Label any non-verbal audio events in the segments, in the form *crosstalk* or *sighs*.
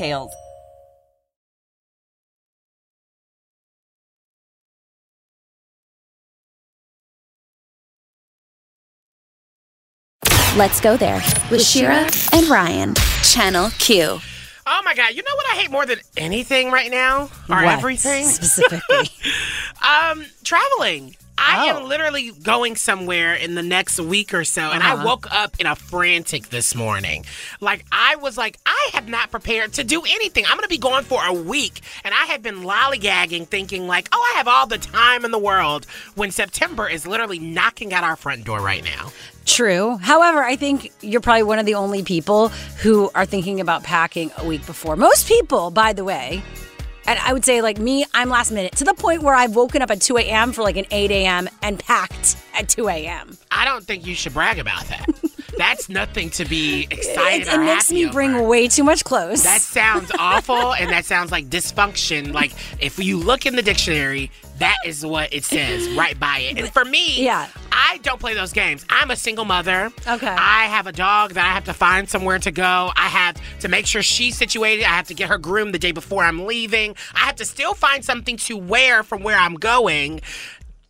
details. Let's go there with Shira and Ryan. Channel Q. Oh my god, you know what I hate more than anything right now? Or what everything? *laughs* Specifically. um, traveling. I Oh. am literally going somewhere in the next week or so, and Uh-huh. I woke up in a frantic this morning. Like, I was like, I have not prepared to do anything. I'm going to be gone for a week, and I have been lollygagging, thinking, like, oh, I have all the time in the world, when September is literally knocking at our front door right now. True. However, I think you're probably one of the only people who are thinking about packing a week before. Most people, by the way, and I would say like me, I'm last minute to the point where I've woken up at 2 a.m. for like an 8 a.m. and packed at 2 a.m. I don't think you should brag about that. That's nothing to be excited It, it makes me over. bring way too much clothes. That sounds awful, and that sounds like dysfunction. Like if you look in the dictionary, that is what it says right by it. And for me, Yeah. I don't play those games. I'm a single mother. Okay. I have a dog that I have to find somewhere to go. I have to make sure she's situated. I have to get her groomed the day before I'm leaving. I have to still find something to wear from where I'm going.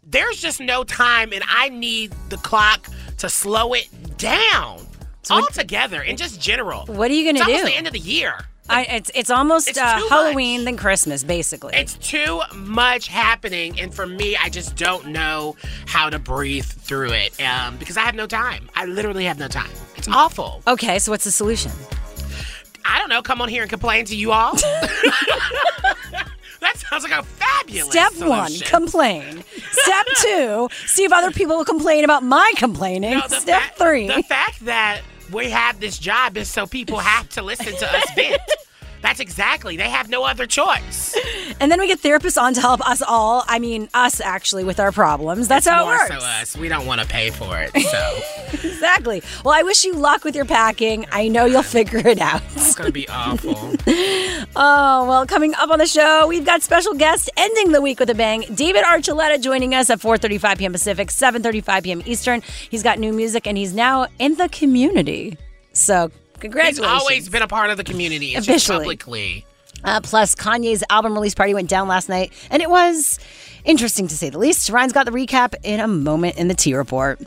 There's just no time, and I need the clock to slow it down. Altogether, in just general. What are you gonna do? it's the end of the year. I, it's it's almost It's uh, Halloween than Christmas, basically. It's too much happening, and for me, I just don't know how to breathe through it um, because I have no time. I literally have no time. It's awful. okay, so what's the solution? I don't know. Come on here and complain to you all. *laughs* *laughs* that sounds like a fabulous Step one, solution. complain. Step *laughs* two, see if other people will complain about my complaining. No, the Step fact- three, The fact that we have this job is so people have to listen to us vent. *laughs* That's exactly. They have no other choice. *laughs* and then we get therapists on to help us all. I mean, us actually with our problems. That's how More it works. so us. We don't want to pay for it. *laughs* So Exactly. Well, I wish you luck with your packing. I know you'll *laughs* figure it out. Oh, it's gonna be awful. Oh, well, coming up on the show, we've got special guest ending the week with a bang. David Archuleta joining us at 4:35 p.m. Pacific, 7:35 p.m. Eastern. He's got new music and he's now in the community. So, He's congratulations. always been a part of the community. It's Officially. publicly. Uh, plus, Kanye's album release party went down last night, and it was interesting to say the least. Ryan's got the recap in a moment in the T report.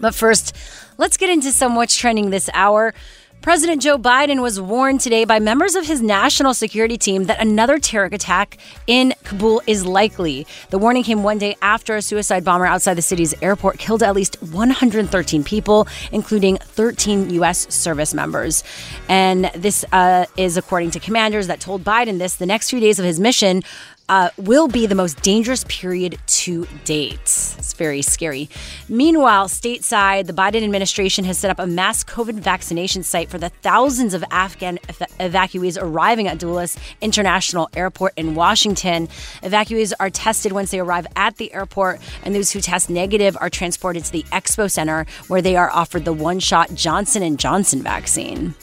But first, let's get into some what's trending this hour. President Joe Biden was warned today by members of his national security team that another terror attack in Kabul is likely. The warning came one day after a suicide bomber outside the city's airport killed at least 113 people, including 13 U.S. service members. And this uh, is according to commanders that told Biden this the next few days of his mission uh, will be the most dangerous period to date. It's very scary. Meanwhile, stateside, the Biden administration has set up a mass COVID vaccination site for the thousands of Afghan ev- evacuees arriving at Dulles International Airport in Washington. Evacuees are tested once they arrive at the airport, and those who test negative are transported to the Expo Center, where they are offered the one-shot Johnson and Johnson vaccine.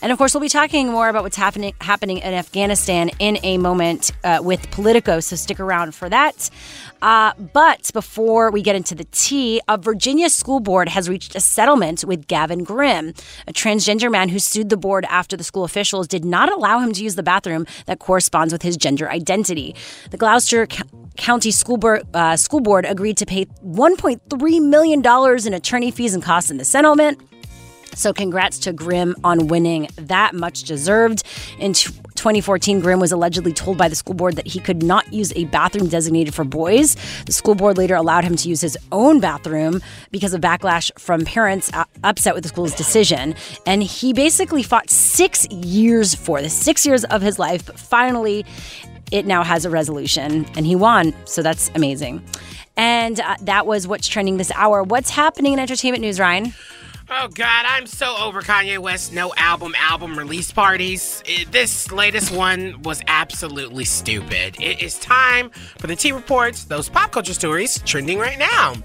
And of course, we'll be talking more about what's happening happening in Afghanistan in a moment uh, with Politico. So stick around for that. Uh, but before we get into the tea, a Virginia school board has reached a settlement with Gavin Grimm, a transgender man who sued the board after the school officials did not allow him to use the bathroom that corresponds with his gender identity. The Gloucester Co- County School Board, uh, school board agreed to pay $1.3 million in attorney fees and costs in the settlement. So, congrats to Grimm on winning that much deserved. In 2014, Grimm was allegedly told by the school board that he could not use a bathroom designated for boys. The school board later allowed him to use his own bathroom because of backlash from parents upset with the school's decision. And he basically fought six years for this, six years of his life. But finally, it now has a resolution and he won. So that's amazing. And uh, that was what's trending this hour. What's happening in entertainment news, Ryan? Oh God, I'm so over Kanye West no album album release parties. It, this latest *laughs* one was absolutely stupid. It is time for the T reports, those pop culture stories trending right now.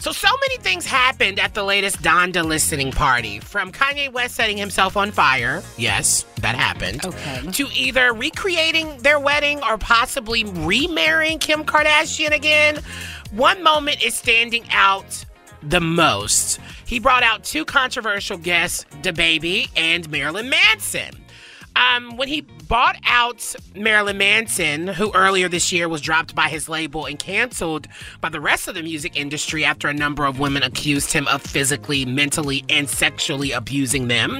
So so many things happened at the latest Donda listening party. From Kanye West setting himself on fire, yes, that happened. Okay. To either recreating their wedding or possibly remarrying Kim Kardashian again. One moment is standing out the most. He brought out two controversial guests, DaBaby and Marilyn Manson. Um, when he bought out Marilyn Manson, who earlier this year was dropped by his label and canceled by the rest of the music industry after a number of women accused him of physically, mentally, and sexually abusing them.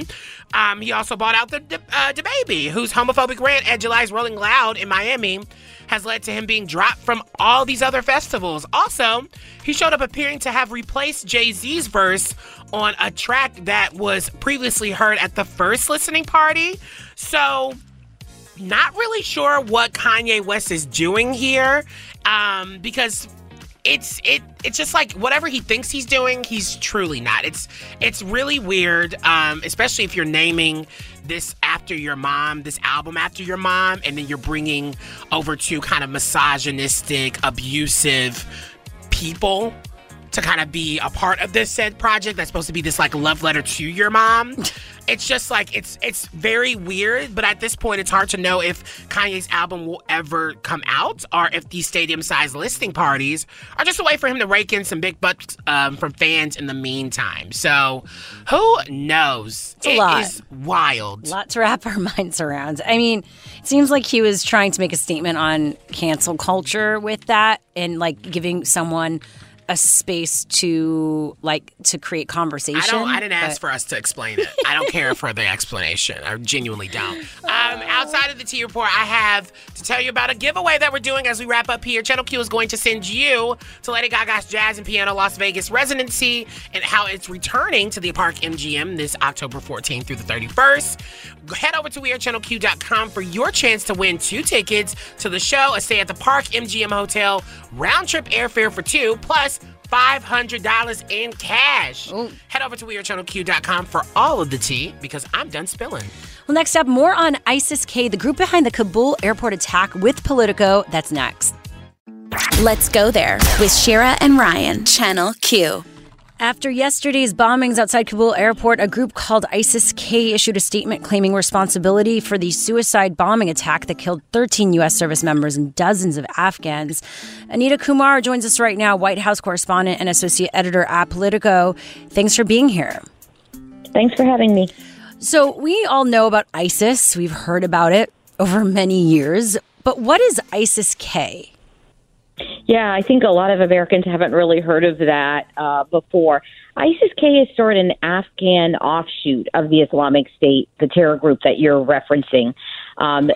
Um, he also bought out the uh, DaBaby, whose homophobic rant at July's Rolling Loud in Miami has led to him being dropped from all these other festivals. Also, he showed up appearing to have replaced Jay Z's verse on a track that was previously heard at the first listening party. So, not really sure what Kanye West is doing here um, because it's it it's just like whatever he thinks he's doing, he's truly not. It's it's really weird, um, especially if you're naming this after your mom, this album after your mom, and then you're bringing over two kind of misogynistic, abusive people to kind of be a part of this said project that's supposed to be this like love letter to your mom. *laughs* it's just like it's it's very weird, but at this point it's hard to know if Kanye's album will ever come out or if these stadium sized listing parties are just a way for him to rake in some big bucks um, from fans in the meantime. So who knows? It's a it lot. is wild. A lot to wrap our *laughs* minds around. I mean, it seems like he was trying to make a statement on cancel culture with that and like giving someone a space to like to create conversation. I don't. I didn't ask for us to explain it. I don't care for the explanation. I genuinely don't. Um, outside of the T report, I have to tell you about a giveaway that we're doing as we wrap up here. Channel Q is going to send you to Lady Gaga's Jazz and Piano Las Vegas residency and how it's returning to the Park MGM this October 14th through the 31st. Head over to WeAreChannelQ.com for your chance to win two tickets to the show, a stay at the Park MGM Hotel, round trip airfare for two, plus $500 in cash. Ooh. Head over to WeAreChannelQ.com for all of the tea because I'm done spilling. Well, next up, more on ISIS K, the group behind the Kabul airport attack with Politico. That's next. Let's go there with Shira and Ryan, Channel Q. After yesterday's bombings outside Kabul airport, a group called ISIS K issued a statement claiming responsibility for the suicide bombing attack that killed 13 U.S. service members and dozens of Afghans. Anita Kumar joins us right now, White House correspondent and associate editor at Politico. Thanks for being here. Thanks for having me. So, we all know about ISIS, we've heard about it over many years, but what is ISIS K? Yeah, I think a lot of Americans haven't really heard of that uh, before. ISIS K is sort of an Afghan offshoot of the Islamic State, the terror group that you're referencing. Um,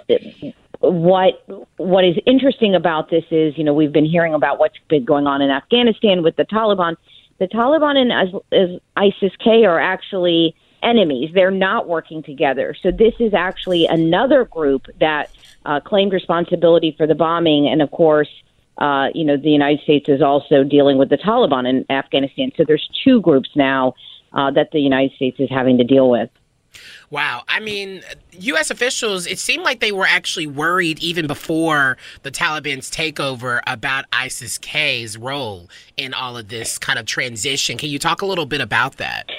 what what is interesting about this is, you know, we've been hearing about what's been going on in Afghanistan with the Taliban. The Taliban and ISIS K are actually enemies. They're not working together. So this is actually another group that uh, claimed responsibility for the bombing, and of course uh, you know, the United States is also dealing with the Taliban in Afghanistan. So there's two groups now uh, that the United States is having to deal with. Wow. I mean, U.S. officials, it seemed like they were actually worried even before the Taliban's takeover about ISIS K's role in all of this kind of transition. Can you talk a little bit about that?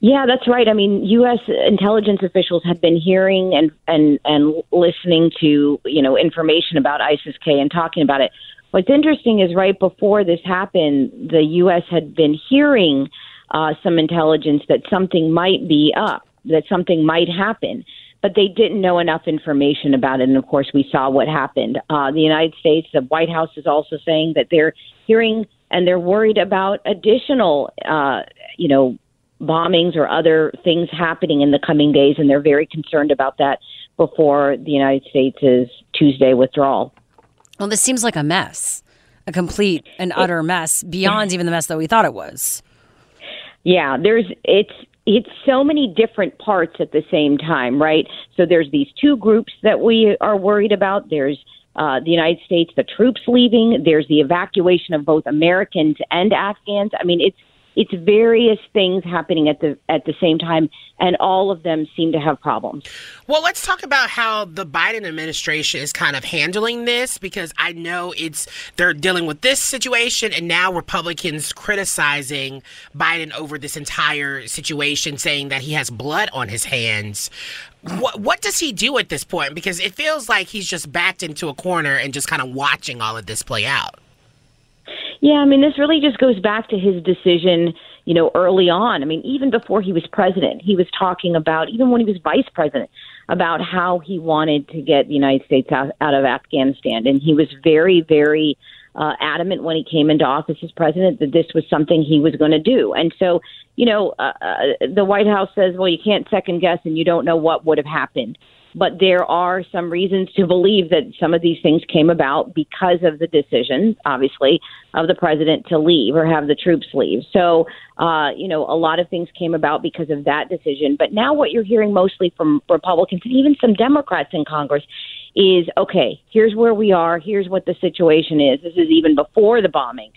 Yeah, that's right. I mean, U.S. intelligence officials have been hearing and and and listening to you know information about ISIS K and talking about it What's interesting is right before this happened, the U.S. had been hearing uh, some intelligence that something might be up, that something might happen, but they didn't know enough information about it. And of course, we saw what happened. Uh, the United States, the White House is also saying that they're hearing and they're worried about additional, uh, you know, bombings or other things happening in the coming days, and they're very concerned about that before the United States' Tuesday withdrawal. Well, this seems like a mess, a complete and utter mess beyond even the mess that we thought it was. Yeah, there's it's it's so many different parts at the same time, right? So there's these two groups that we are worried about. There's uh, the United States, the troops leaving. There's the evacuation of both Americans and Afghans. I mean, it's it's various things happening at the at the same time and all of them seem to have problems. Well, let's talk about how the Biden administration is kind of handling this because I know it's they're dealing with this situation and now Republicans criticizing Biden over this entire situation saying that he has blood on his hands. What what does he do at this point because it feels like he's just backed into a corner and just kind of watching all of this play out. Yeah, I mean, this really just goes back to his decision, you know, early on. I mean, even before he was president, he was talking about, even when he was vice president, about how he wanted to get the United States out, out of Afghanistan. And he was very, very uh, adamant when he came into office as president that this was something he was going to do. And so, you know, uh, uh, the White House says, well, you can't second guess and you don't know what would have happened but there are some reasons to believe that some of these things came about because of the decision, obviously, of the president to leave or have the troops leave. So, uh, you know, a lot of things came about because of that decision. But now what you're hearing mostly from Republicans and even some Democrats in Congress is okay, here's where we are, here's what the situation is. This is even before the bombing.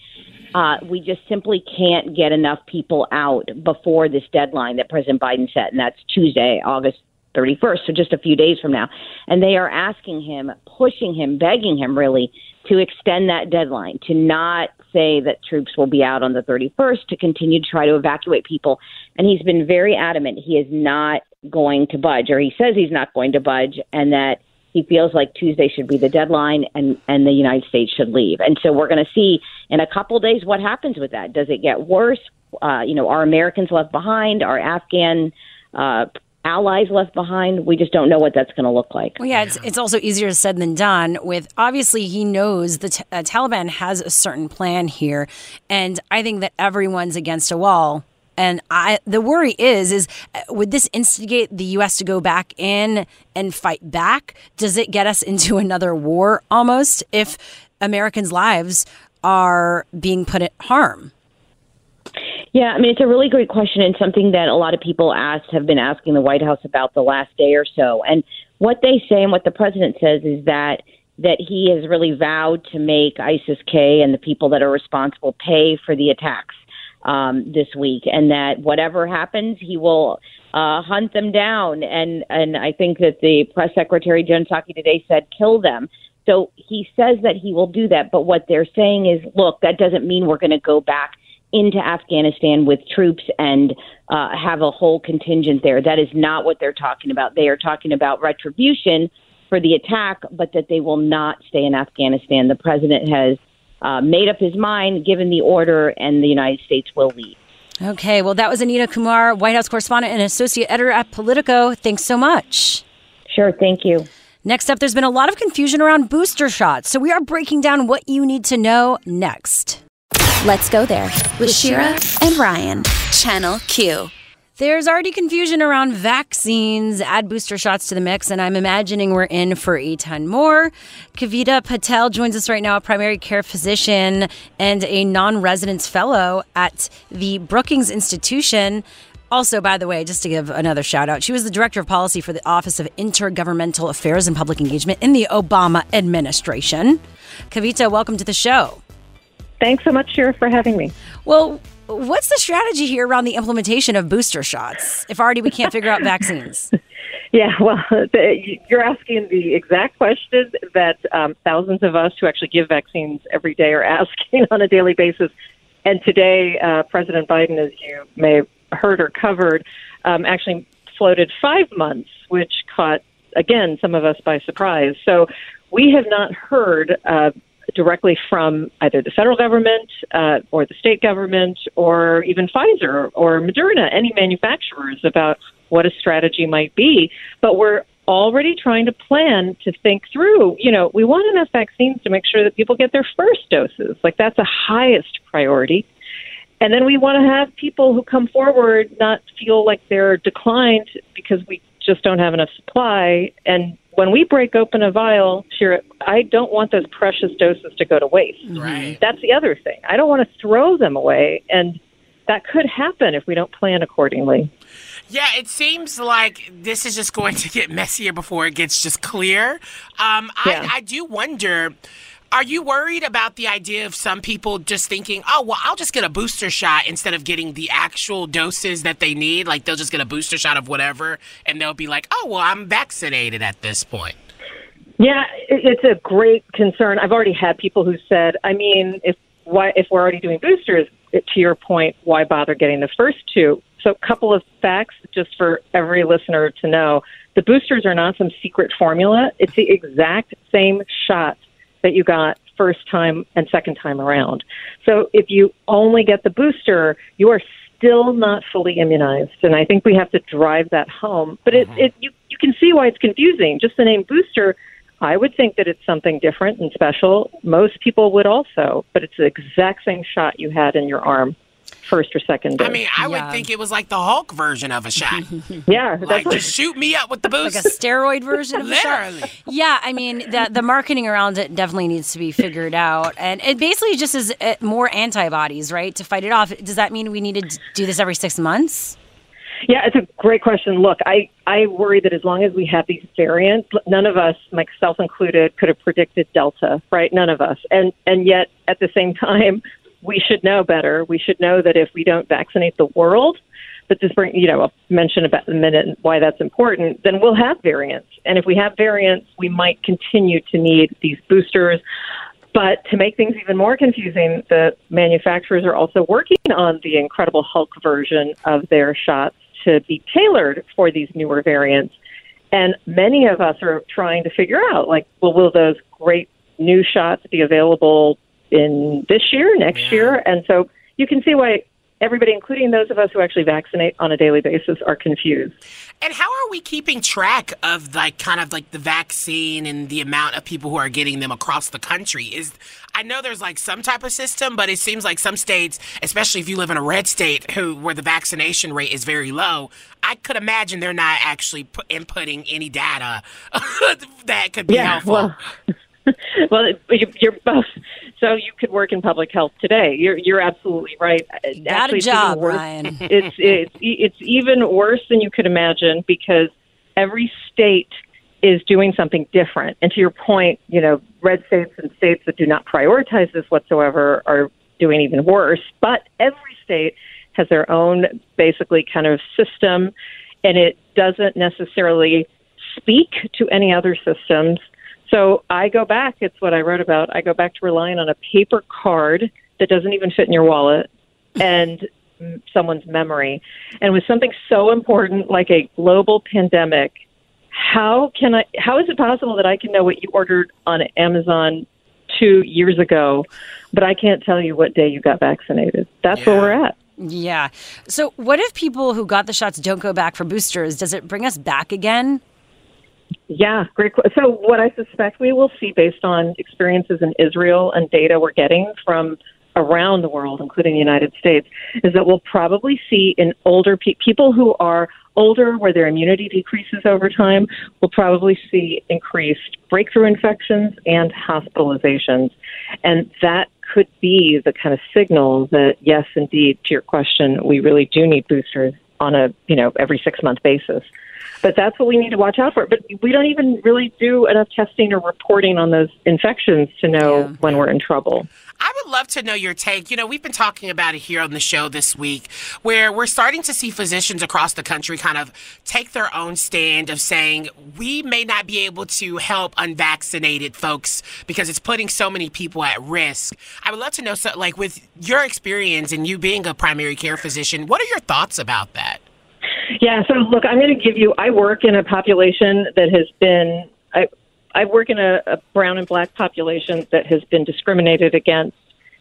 Uh, we just simply can't get enough people out before this deadline that President Biden set, and that's Tuesday, August 31st, so just a few days from now. And they are asking him, pushing him, begging him really to extend that deadline, to not say that troops will be out on the 31st, to continue to try to evacuate people. And he's been very adamant he is not going to budge, or he says he's not going to budge, and that he feels like Tuesday should be the deadline and, and the United States should leave. And so we're going to see in a couple days what happens with that. Does it get worse? Uh, you know, are Americans left behind? Are Afghan uh, allies left behind. We just don't know what that's going to look like. Well, yeah, it's, it's also easier said than done. With obviously, he knows the t- uh, Taliban has a certain plan here, and I think that everyone's against a wall. And I, the worry is, is uh, would this instigate the U.S. to go back in and fight back? Does it get us into *laughs* another war almost if Americans' lives are being put at harm? Yeah, I mean, it's a really great question and something that a lot of people asked have been asking the White House about the last day or so. And what they say and what the president says is that that he has really vowed to make ISIS K and the people that are responsible pay for the attacks um, this week, and that whatever happens, he will uh, hunt them down. And and I think that the press secretary Jen Psaki today said kill them. So he says that he will do that, but what they're saying is, look, that doesn't mean we're going to go back into Afghanistan with troops and uh, have a whole contingent there. That is not what they're talking about. They are talking about retribution for the attack, but that they will not stay in Afghanistan. The president has uh, made up his mind, given the order, and the United States will leave. Okay, well, that was Anita Kumar, White House correspondent and associate editor at Politico. Thanks so much. Sure, thank you. Next up, there's been a lot of confusion around booster shots, so we are breaking down what you need to know next. Let's go there with Shira and Ryan, Channel Q. There's already confusion around vaccines. Add booster shots to the mix, and I'm imagining we're in for a ton more. Kavita Patel joins us right now, a primary care physician and a non residence fellow at the Brookings Institution. Also, by the way, just to give another shout out, she was the director of policy for the Office of Intergovernmental Affairs and Public Engagement in the Obama administration. Kavita, welcome to the show. Thanks so much, Sheriff, for having me. Well, what's the strategy here around the implementation of booster shots if already we can't figure out vaccines? *laughs* Yeah, well, *laughs* the, you're asking the exact question that um, thousands of us who actually give vaccines every day are *laughs* asking on a daily basis. And today, uh, President Biden, as you may have heard or covered, um, actually floated five months, which caught, again, some of us by surprise. So we have not heard uh, directly from either the federal government uh, or the state government or even Pfizer or Moderna, any manufacturers, about what a strategy might be. But we're already trying to plan to think through, you know, we want enough vaccines to make sure that people get their first doses. Like that's the highest priority. And then we want to have people who come forward not feel like they're declined because we just don't have enough supply. And when we break open a vial, sure, I don't want those precious doses to go to waste. Right. That's the other thing. I don't want to throw them away. And that could happen if we don't plan accordingly. Yeah, it seems like this is just going to get messier before it gets just clear. Um, Yeah. I, I do wonder. Are you worried about the idea of some people just thinking, oh, well, I'll just get a booster shot instead of getting the actual doses that they need? Like, they'll just get a booster shot of whatever, and they'll be like, oh, well, I'm vaccinated at this point. Yeah, it's a great concern. I've already had people who said, I mean, if why if we're already doing boosters, to your point, why bother getting the first two? So, a couple of facts just for every listener to know: the boosters are not some secret formula. It's the exact same shot that you got first time and second time around. So, if you only get the booster, you are still not fully immunized, and I think we have to drive that home. But it, mm-hmm. it you you can see why it's confusing. Just the name booster I would think that it's something different and special. Most people would also, but it's the exact same shot you had in your arm, first or second dose. I mean, I Yeah. would think it was like the Hulk version of a shot. *laughs* yeah, like, that's what, just shoot me up with the boost, Like a *laughs* steroid version of the shot. Literally. Yeah, I mean the the marketing around it definitely needs to be figured out, and it basically just is uh, more antibodies, right, to fight it off. Does that mean we need to do this every six months? yeah, it's a great question. Look, I I worry that as long as we have these variants, none of us, myself included, could have predicted Delta, right? None of us, and and yet at the same *laughs* time, we should know better. We should know that if we don't vaccinate the world, but this bring you know I'll mention about in a minute why that's important. Then we'll have variants, and if we have variants, we might continue to need these boosters. But to make things even more confusing, the manufacturers are also working on the Incredible Hulk version of their shots to be tailored for these newer variants. And many of us are trying to figure out, like, well, will those great new shots be available in this year, next Yeah. year? And so you can see why everybody, including those of us who actually vaccinate on a daily basis, are confused. And how are we keeping track of like kind of like the vaccine and the amount of people who are getting them across the country? Is I know there's like some type of system, but it seems like some states, especially if you live in a red state who where the vaccination rate is very low, I could imagine they're not actually put, inputting any data *laughs* that could be helpful. well, *laughs* well, you- you're both. So you could work in public health today. You're you're absolutely right. Got a Actually, it's job. Ryan. *laughs* It's it's it's even worse than you could imagine because every state is doing something different. And to your point, you know, red states and states that do not prioritize this whatsoever are doing even worse. But every state has their own basically kind of system, and it doesn't necessarily speak to any other systems. So I go back, it's what I wrote about. I go back to relying on a paper card that doesn't even fit in your wallet *laughs* and someone's memory. And with something so important like a global pandemic, how can I how is it possible that I can know what you ordered on Amazon 2 years ago, but I can't tell you what day you got vaccinated? That's where we're at. Yeah. So, what if people who got the shots don't go back for boosters? Does it bring us back again? Yeah, great. So, what I suspect we will see based on experiences in Israel and data we're getting from around the world, including the United States, is that we'll probably see in older pe- people who are older, where their immunity decreases over time, we'll probably see increased breakthrough infections and hospitalizations. And that could be the kind of signal that, yes, indeed, to your question, we really do need boosters on a, you know, every six month basis. But that's what we need to watch out for. But we don't even really do enough testing or reporting on those infections to know when we're in trouble. I would love to know your take. You know, we've been talking about it here on the show this week, where we're starting to see physicians across the country kind of take their own stand of saying we may not be able to help unvaccinated folks because it's putting so many people at risk. I would love to know, so, like, with your experience and you being a primary care physician, what are your thoughts about that? Yeah, so look, I'm going to give you. I work in a population that has been. I, I work in a, a brown and black population that has been discriminated against.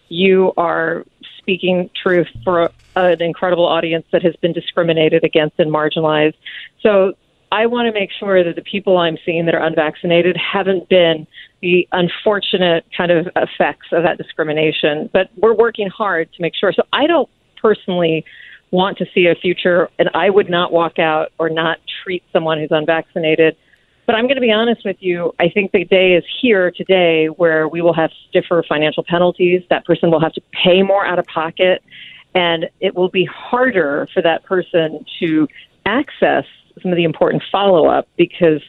You are speaking truth for an incredible audience that has been discriminated against and marginalized. So I want to make sure that the people I'm seeing that are unvaccinated haven't been the unfortunate kind of effects of that discrimination. But we're working hard to make sure. So I don't personally want to see a future, and I would not walk out or not treat someone who's unvaccinated. But I'm going to be honest with you. I think the day is here today where we will have stiffer financial penalties. That person will have to pay more out of pocket, and it will be harder for that person to access some of the important follow up because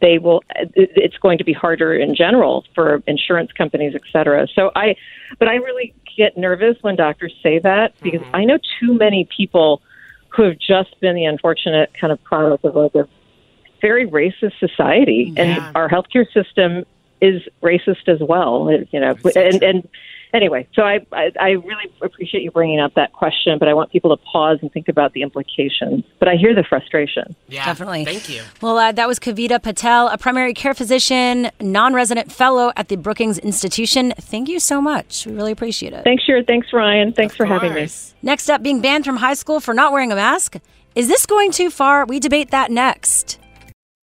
they will it's going to be harder in general for insurance companies et cetera. So i but i really get nervous when doctors say that because mm-hmm. i know too many people who have just been the unfortunate kind of product of like a very racist society. Yeah. and our healthcare system is racist as well you know. And and anyway so I, I i really appreciate you bringing up that question but i want people to pause and think about the implications but i hear the frustration Yeah, Definitely. Thank you. Well, uh, that was Kavita Patel, a primary care physician, non resident fellow at the Brookings Institution. Thank you so much. We really appreciate it. thanks Shira. thanks ryan thanks for having me Next up, being banned from high school for not wearing a mask. Is this going too far? We debate that next.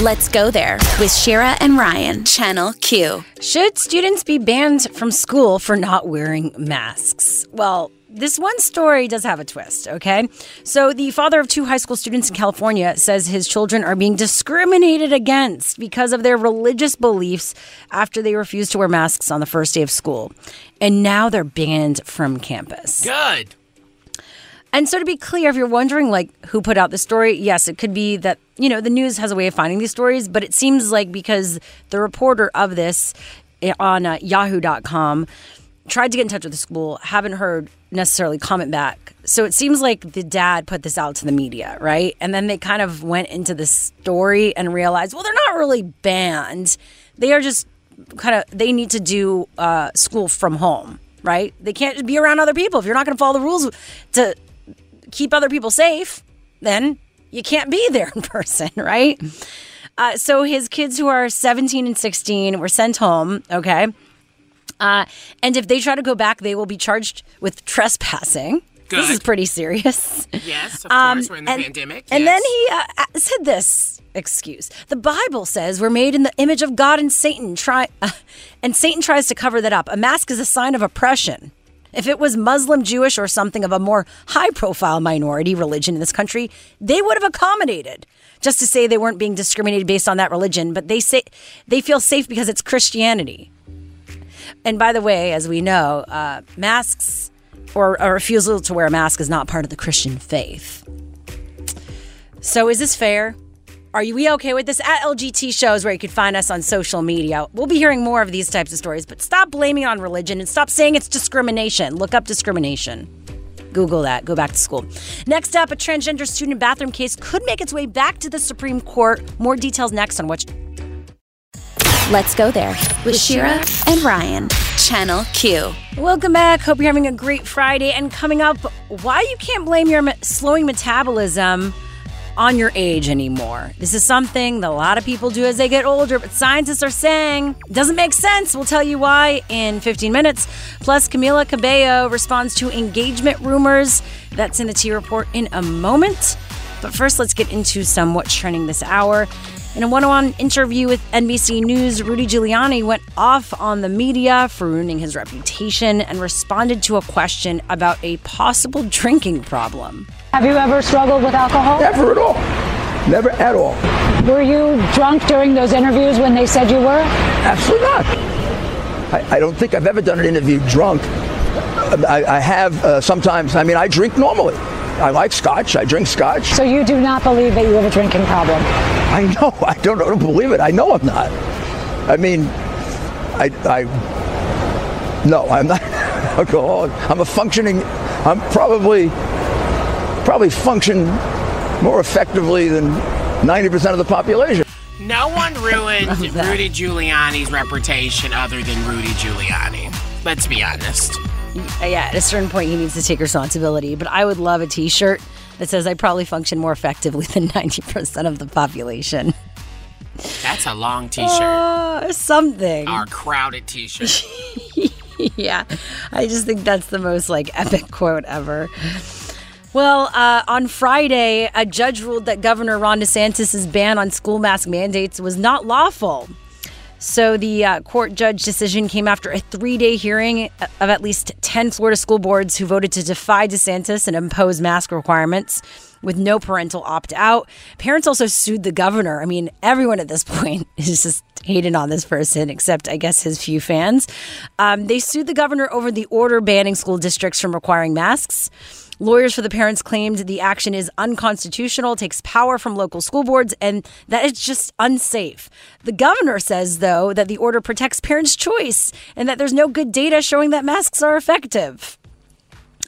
Let's go there with Shira and Ryan, Channel Q. Should students be banned from school for not wearing masks? Well, this one story does have a twist, okay? So, the father of two high school students in California says his children are being discriminated against because of their religious beliefs after they refused to wear masks on the first day of school. And now they're banned from campus. Good. And so to be clear, if you're wondering like who put out the story, yes, it could be that, you know, the news has a way of finding these stories, but it seems like because the reporter of this eh, on uh, yahoo.com tried to get in touch with the school, haven't heard necessarily comment back. So it seems like the dad put this out to the media, right? And then they kind of went into the story and realized, well, they're not really banned. They are just kind of they need to do uh, school from home, right? They can't be around other people if you're not going to follow the rules to keep other people safe, then you can't be *laughs* there in person, right? Uh, so his kids who are 17 and 16 were sent home, okay? Uh, and if they try to go back, they will be charged with trespassing. This is pretty serious. Yes, of Um, course. We're in the and, pandemic. And then he uh, uh, said this excuse. The Bible says we're made in the image of God and Satan try uh, *laughs* and Satan tries to cover that up. A mask is a sign of oppression. If it was Muslim, Jewish, or something of a more high profile minority religion in this country, they would have accommodated. Just to say they weren't being discriminated based on that religion, but they say they feel safe because it's Christianity. And by the way, as we know, uh, masks or a refusal to wear a mask is not part of the Christian faith. So is this fair? Are you we okay with this? At LGT shows where you can find us on social media. We'll be hearing more of these types of stories, but stop blaming on religion and stop saying it's discrimination. Look up discrimination. Google that. Go back to school. Next up, a transgender student bathroom case could make its way back to the Supreme Court. More details next on what Let's go there with Shira and Ryan, Channel Q. Welcome back. Hope you're having a great Friday. And coming up, why you can't blame your me- slowing metabolism on your age anymore. This is something that a lot of people do as they get older, but scientists are saying it doesn't make sense. We'll tell you why in 15 minutes. Plus, Camila Cabello responds to engagement rumors. That's in the T report in a moment. But first, let's get into some what's trending this hour. In a one on one interview with NBC News, Rudy Giuliani went off on the media for ruining his reputation and responded to a question about a possible drinking problem. Have you ever struggled with alcohol? Never at all. Never at all. Were you drunk during those interviews when they said you were? Absolutely not. I, I don't think I've ever done an interview drunk. I, I have uh, sometimes, I mean, I drink normally. I like scotch. I drink scotch. So you do not believe that you have a drinking problem? I know. *laughs* I don't, I don't believe it. I know I'm not. I mean, I, I no, I'm not *laughs* alcoholic. I'm a functioning. I'm probably probably function more effectively than 90% of the population. No one ruined Rudy Giuliani's reputation other than Rudy Giuliani. Let's be honest. Yeah, at a certain point, he needs to take responsibility. But I would love a t shirt that says, I probably function more effectively than 90% of the population. That's a long t shirt. Uh, something. Our crowded t shirt. *laughs* yeah, I just think that's the most like epic quote ever. Well, uh, on Friday, a judge ruled that Governor Ron DeSantis' ban on school mask mandates was not lawful. So the uh, court judge decision came after a three day hearing of at least 10 Florida school boards who voted to defy DeSantis and impose mask requirements with no parental opt out. Parents also sued the governor. I mean, everyone at this *laughs* point is just hating on this person, except I guess his few fans. Um, they sued the governor over the order banning school districts from requiring masks. Lawyers for the parents claimed the action is unconstitutional, takes power from local school boards, and that it's just unsafe. The governor says, though, that the order protects parents' choice and that there's no good data showing that masks are effective.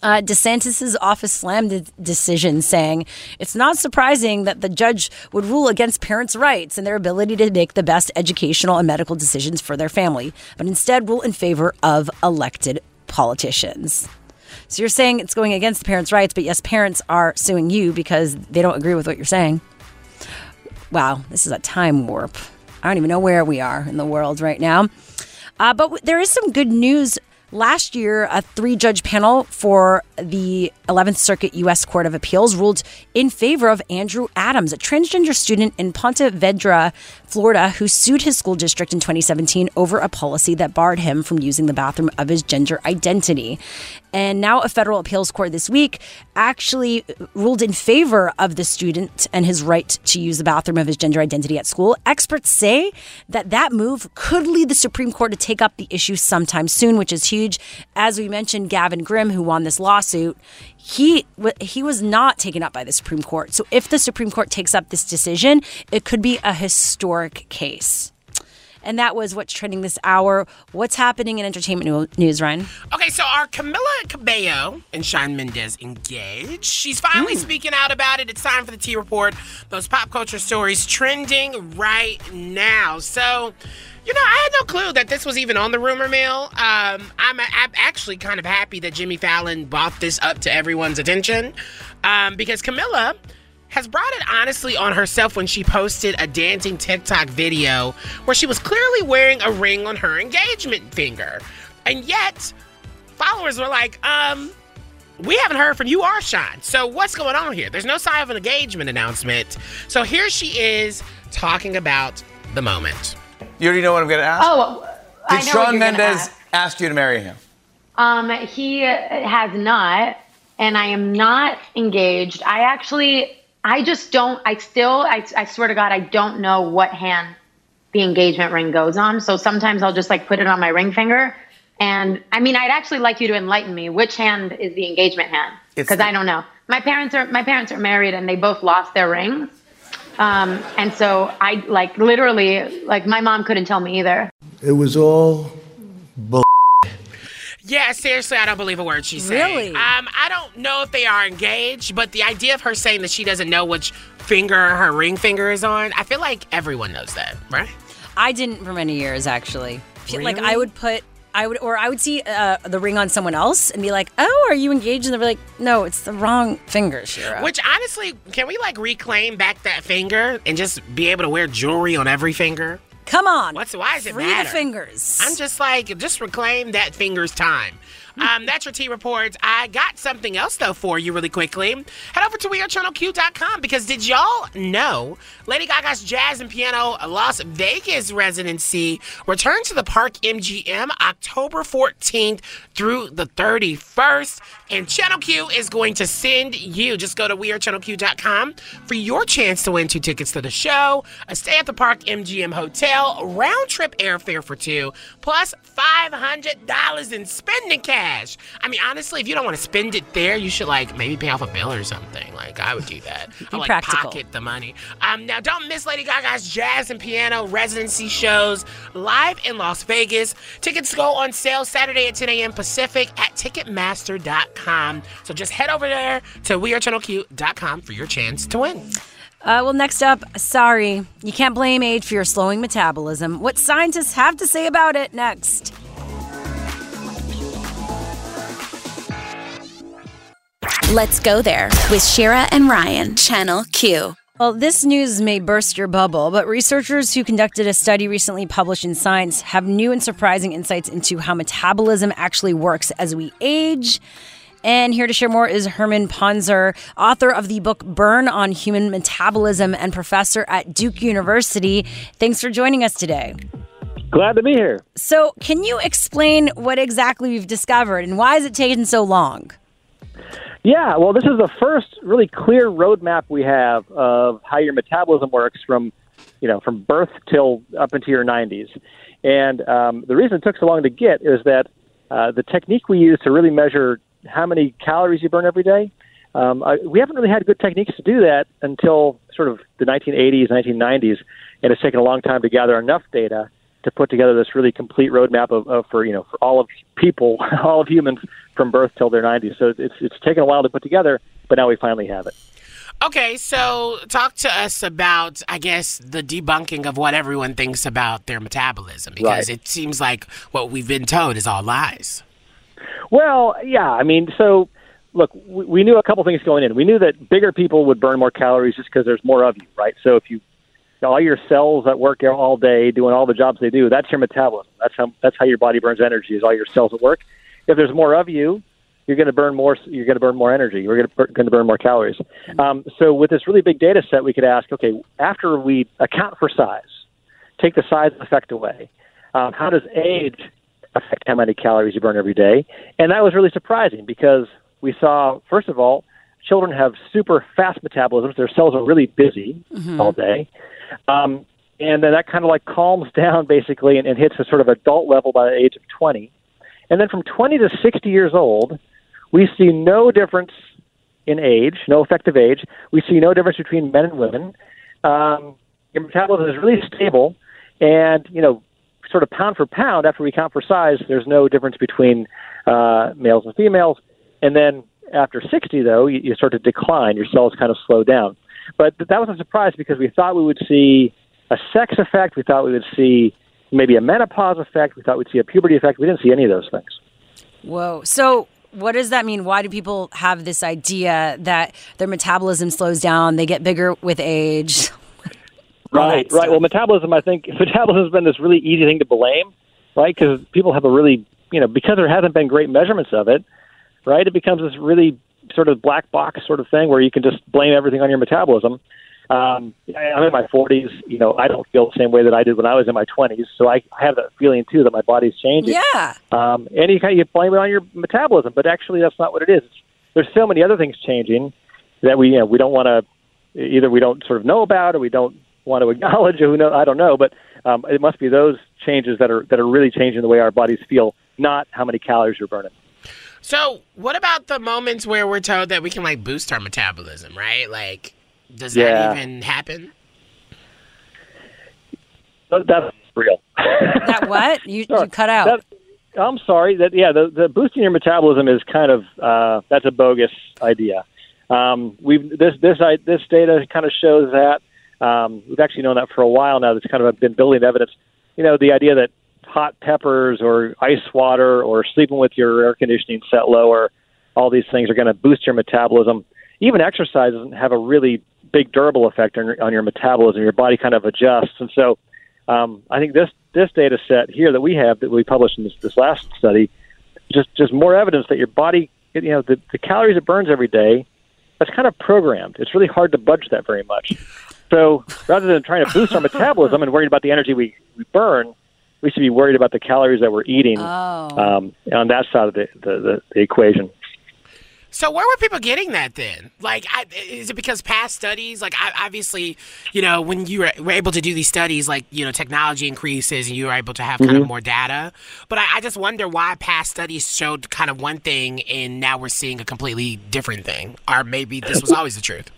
Uh, DeSantis' office slammed the decision, saying it's not surprising that the judge would rule against parents' rights and their ability to make the best educational and medical decisions for their family, but instead rule in favor of elected politicians. So you're saying it's going against the parents' rights, but yes, parents are suing you because they don't agree with what you're saying. Wow, this is a time warp. I don't even know where we are in the world right now. Uh, but w- there is some good news. Last year, a three judge panel for the 11th Circuit U.S. Court of Appeals ruled in favor of Andrew Adams, a transgender student in Ponte Vedra, Florida, who sued his school district in 2017 over a policy that barred him from using the bathroom of his gender identity. And now a federal appeals court this week actually ruled in favor of the student and his right to use the bathroom of his gender identity at school. Experts say that that move could lead the Supreme Court to take up the issue sometime soon, which is huge. As we mentioned, Gavin Grimm, who won this lawsuit, he he was not taken up by the Supreme Court. So if the Supreme Court takes up this decision, it could be a historic case. And that was what's trending this hour. What's happening in entertainment news, Ryan? Okay, so are Camila Cabello and Shawn Mendes engaged? She's finally mm. speaking out about it. It's time for the T Report. Those pop culture stories trending right now. So, you know, I had no clue that this was even on the rumor mill. Um, I'm, I'm actually kind of happy that Jimmy Fallon brought this up to everyone's attention um, because Camila has brought it honestly on herself when she posted a dancing TikTok video where she was clearly wearing a ring on her engagement finger. And yet, followers were like, um, we haven't heard from you or Shawn. So what's going on here? There's no sign of an engagement announcement. So here she is talking about the moment. You already know what I'm going to ask? Oh, I Did know what Shawn Mendes ask. ask you to marry him? Um, he has not, and I am not engaged. I actually, I just don't. I still, I, I swear to God, I don't know what hand the engagement ring goes on. So sometimes I'll just like put it on my ring finger. And I mean, I'd actually like you to enlighten me. Which hand is the engagement hand? Because I don't know. My parents are my parents are married, and they both lost their rings. Um, and so I like literally like my mom couldn't tell me either. It was all bull. Yeah, seriously, I don't believe a word she's saying. Really? Um, I don't know if they are engaged, but the idea of her saying that she doesn't know which finger her ring finger is on, I feel like everyone knows that, right? I didn't for many years, actually. Feel Like I would put I would, or I would see uh, the ring on someone else and be like, "Oh, are you engaged?" And they're like, "No, it's the wrong finger, Shira." Which honestly, can we like reclaim back that finger and just be able to wear jewelry on every finger? Come on, What's why is it free matter? the fingers. I'm just like, just reclaim that finger's time. Um, that's your T reports. I got something else though for you really quickly. Head over to WeAreChannelQ.com because did y'all know Lady Gaga's Jazz and Piano Las Vegas residency returns to the Park MGM October 14th through the 31st, and Channel Q is going to send you. Just go to WeAreChannelQ.com for your chance to win two tickets to the show, a stay at the Park MGM Hotel, round trip airfare for two, plus $500 in spending cash. I mean, honestly, if you don't want to spend it there, you should like maybe pay off a bill or something. Like I would do that. *laughs* I like practical. pocket the money. Um, now don't miss Lady Gaga's jazz and piano residency shows live in Las Vegas. Tickets go on sale Saturday at 10 a.m. Pacific at Ticketmaster.com. So just head over there to WeAreChannelQ.com for your chance to win. Uh, well, next up, sorry, you can't blame age for your slowing metabolism. What scientists have to say about it next. Let's go there with Shira and Ryan, Channel Q. Well, this news may burst your bubble, but researchers who conducted a study recently published in Science have new and surprising insights into how metabolism actually works as we age. And here to share more is Herman Pontzer, author of the book Burn on Human Metabolism and professor at Duke University. Thanks for joining us today. Glad to be here. So, can you explain what exactly we've discovered and why has it taken so long? Yeah, well, this is the first really clear roadmap we have of how your metabolism works from, you know, from birth till up into your 90s. And um, the reason it took so long to get is that uh, the technique we use to really measure how many calories you burn every day, um, I, we haven't really had good techniques to do that until sort of the 1980s, 1990s, and it's taken a long time to gather enough data to put together this really complete roadmap of, of for you know for all of people, *laughs* all of humans from birth till their 90s. So it's it's taken a while to put together, but now we finally have it. Okay, so talk to us about, I guess, the debunking of what everyone thinks about their metabolism because Right. it seems like what we've been told is all lies. Well, yeah, I mean, so look, we, we knew a couple things going in. We knew that bigger people would burn more calories just because there's more of you, right? So if you all your cells that work all day doing all the jobs they do, that's your metabolism. That's how that's how your body burns energy is all your cells at work. If there's more of you, you're going to burn more. You're going to burn more energy. You're going to, going to burn more calories. Um, so with this really big data set, we could ask, okay, after we account for size, take the size effect away. Um, how does age affect how many calories you burn every day? And that was really surprising because we saw, first of all, children have super fast metabolisms. Their cells are really busy all day. Um, and then that kind of like calms *laughs* down basically and, and hits a sort of adult level by the age of 20. And then from 20 to 60 years old, we see no difference in age, no effective age. We see no difference between men and women. Um, your metabolism is really stable, and you know, sort of pound for pound, after we count for size, there's no difference between uh, males and females. And then after 60, though, you, you start to decline. Your cells kind of slow down. But th- that was a surprise because we thought we would see a sex effect. We thought we would see maybe a menopause effect. We thought we'd see a puberty effect. We didn't see any of those things. Whoa. So, what does that mean? Why do people have this idea that their metabolism slows down, they get bigger with age? *laughs* Right, right. Well, metabolism, I think *laughs* metabolism has been this really easy thing to blame, right? Because people have a really, you know, because there hasn't been great measurements of it, right? It becomes this really sort of black box sort of thing where you can just blame everything on your metabolism. Um, I'm in my 40s. You know, I don't feel the same way that I did when I was in my 20s. So I I have that feeling too that my body's changing. Yeah. Um, and you kind of you blame it on your metabolism, but actually that's not what it is. There's so many other things changing that we you know we don't want to either we don't sort of know about or we don't want to acknowledge or who know I don't know, but um, it must be those changes that are that are really changing the way our bodies feel, not how many calories you're burning. So, what about the moments where we're told that we can like boost our metabolism, right? Like, does Yeah. that even happen? That- That's real. That what? *laughs* You, you cut out. That, I'm sorry. That yeah, the, the boosting your metabolism is kind of uh, that's a bogus idea. Um, we've this this I, this data kind of shows that um, we've actually known that for a while now. That's kind of been building evidence. You know, the idea that hot peppers or ice water or sleeping with your air conditioning set lower, all these things are going to boost your metabolism. Even exercise doesn't have a really big durable effect on your, on your metabolism. Your body kind of adjusts, and so um, I think this this data set here that we have that we published in this, this last study, just just more evidence that your body, you know, the, the calories it burns every day, that's kind of programmed. It's really hard to budge that very much. So rather than trying to boost our metabolism and worried about the energy we, we burn, we should be worried about the calories that we're eating Oh. um, on that side of the, the, the, the equation. So where were people getting that then? Like, I, is it because past studies? Like, I, obviously, you know, when you were, were able to do these studies, like, you know, technology increases and you were able to have kind of Mhm. more data. But I, I just wonder why past studies showed kind of one thing and now we're seeing a completely different thing. Or maybe this was always the truth.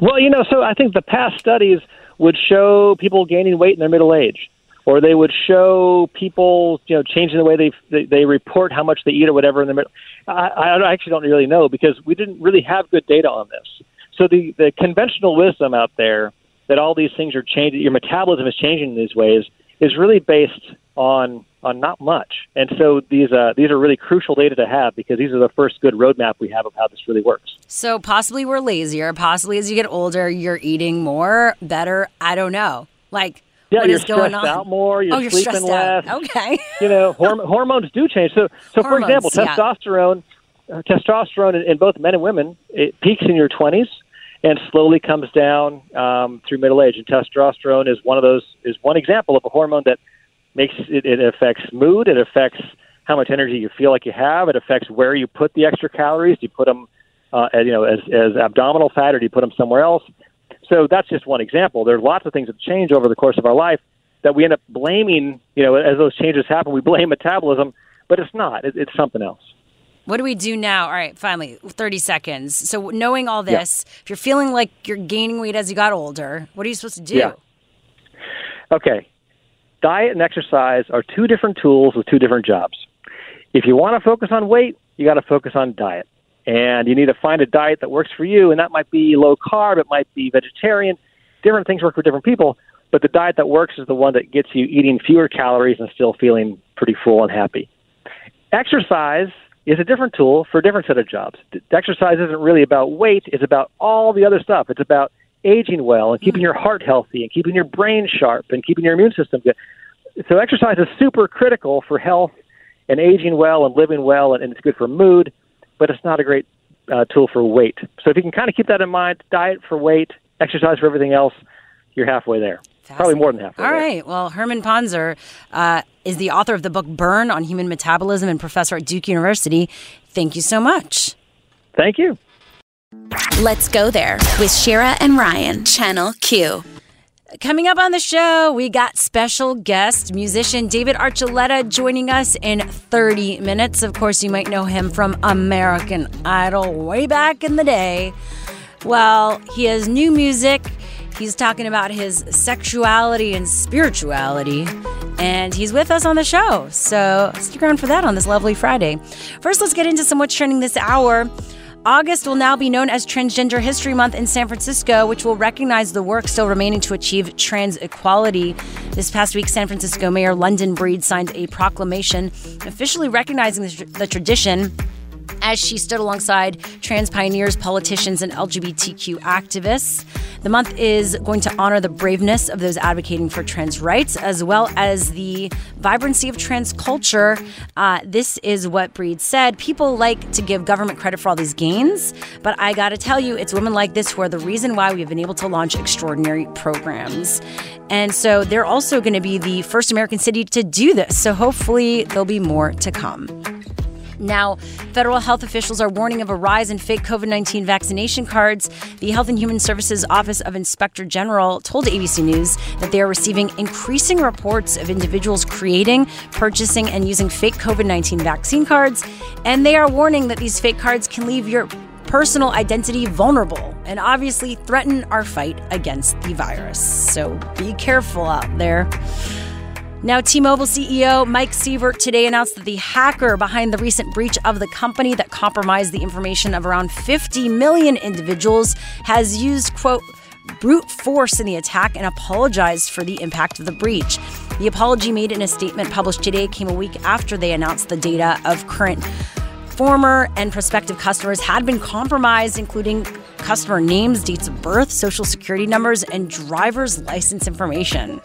Well, you know, so I think the past studies would show people gaining weight in their middle age, or they would show people, you know, changing the way they they, report how much they eat or whatever in the middle. I, I actually don't really know because we didn't really have good data on this. So the the conventional wisdom out there that all these things are changing, your metabolism is changing in these ways, is really based on on not much. And so these uh, these are really crucial data to have because these are the first good roadmap we have of how this really works. So possibly we're lazier. Possibly as you get older, you're eating more, better. I don't know. Like, Yeah, what you're is going stressed on? out more. You're oh, you're sleeping stressed less. out. Okay. you know, horm- *laughs* hormones do change. So, so for Hormones, example, yeah. testosterone, uh, testosterone in, in both men and women, it peaks in your 20s and slowly comes down um, through middle age. And testosterone is one of those is one example of a hormone that makes it, it affects mood. It affects how much energy you feel like you have. It affects where you put the extra calories. Do you put them, uh, as, you know, as, as abdominal fat, or do you put them somewhere else? So that's just one example. There are lots of things that change over the course of our life that we end up blaming. You know, as those changes happen, we blame metabolism, but it's not. It, it's something else. What do we do now? All right, finally, 30 seconds. So, knowing all this, if you're feeling like you're gaining weight as you got older, what are you supposed to do? Yeah. Okay. Diet and exercise are two different tools with two different jobs. If you want to focus on weight, you got to focus on diet. And you need to find a diet that works for you, and that might be low carb, it might be vegetarian. Different things work for different people, but the diet that works is the one that gets you eating fewer calories and still feeling pretty full and happy. Exercise is a different tool for a different set of jobs. Exercise isn't really about weight, it's about all the other stuff. It's about aging well and keeping your heart healthy and keeping your brain sharp and keeping your immune system good. So exercise is super critical for health and aging well and living well, and, and it's good for mood, but it's not a great uh, tool for weight. So if you can kind of keep that in mind, diet for weight, exercise for everything else, you're halfway there. Probably more than halfway. All there. right. Well, Herman Pontzer uh, is the author of the book Burn on Human Metabolism and professor at Duke University. Thank you so much. Thank you. Let's go there with Shira and Ryan, Channel Q. Coming up on the show, we got special guest musician David Archuleta joining us in 30 minutes. Of course, you might know him from American Idol way back in the day. Well, he has new music. He's talking about his sexuality and spirituality, and he's with us on the show. So stick around for that on this lovely Friday. First, let's get into some what's trending this hour. August will now be known as Transgender History Month in San Francisco, which will recognize the work still remaining to achieve trans equality. This past week, San Francisco Mayor London Breed signed a proclamation officially recognizing the, tradition as she stood alongside trans pioneers, politicians, and LGBTQ activists. The month is going to honor the braveness of those advocating for trans rights, as well as the vibrancy of trans culture. Uh, this is what Breed said. People like to give government credit for all these gains, but I gotta tell you, it's women like this who are the reason why we've been able to launch extraordinary programs. And so they're also to be the first American city to do this. So hopefully there'll be more to come. Now, federal health officials are warning of a rise in fake COVID 19 vaccination cards. The Health and Human Services Office of Inspector General told ABC News that they are receiving increasing reports of individuals creating, purchasing, and using fake COVID 19 vaccine cards. And they are warning that these fake cards can leave your personal identity vulnerable and obviously threaten our fight against the virus. So be careful out there. Now, T Mobile CEO Mike Sievert today announced that the hacker behind the recent breach of the company that compromised the information of around 50 million individuals has used, quote, brute force in the attack and apologized for the impact of the breach. The apology made in a statement published today came a week after they announced the data of current, former, and prospective customers had been compromised, including customer names, dates of birth, social security numbers, and driver's license information.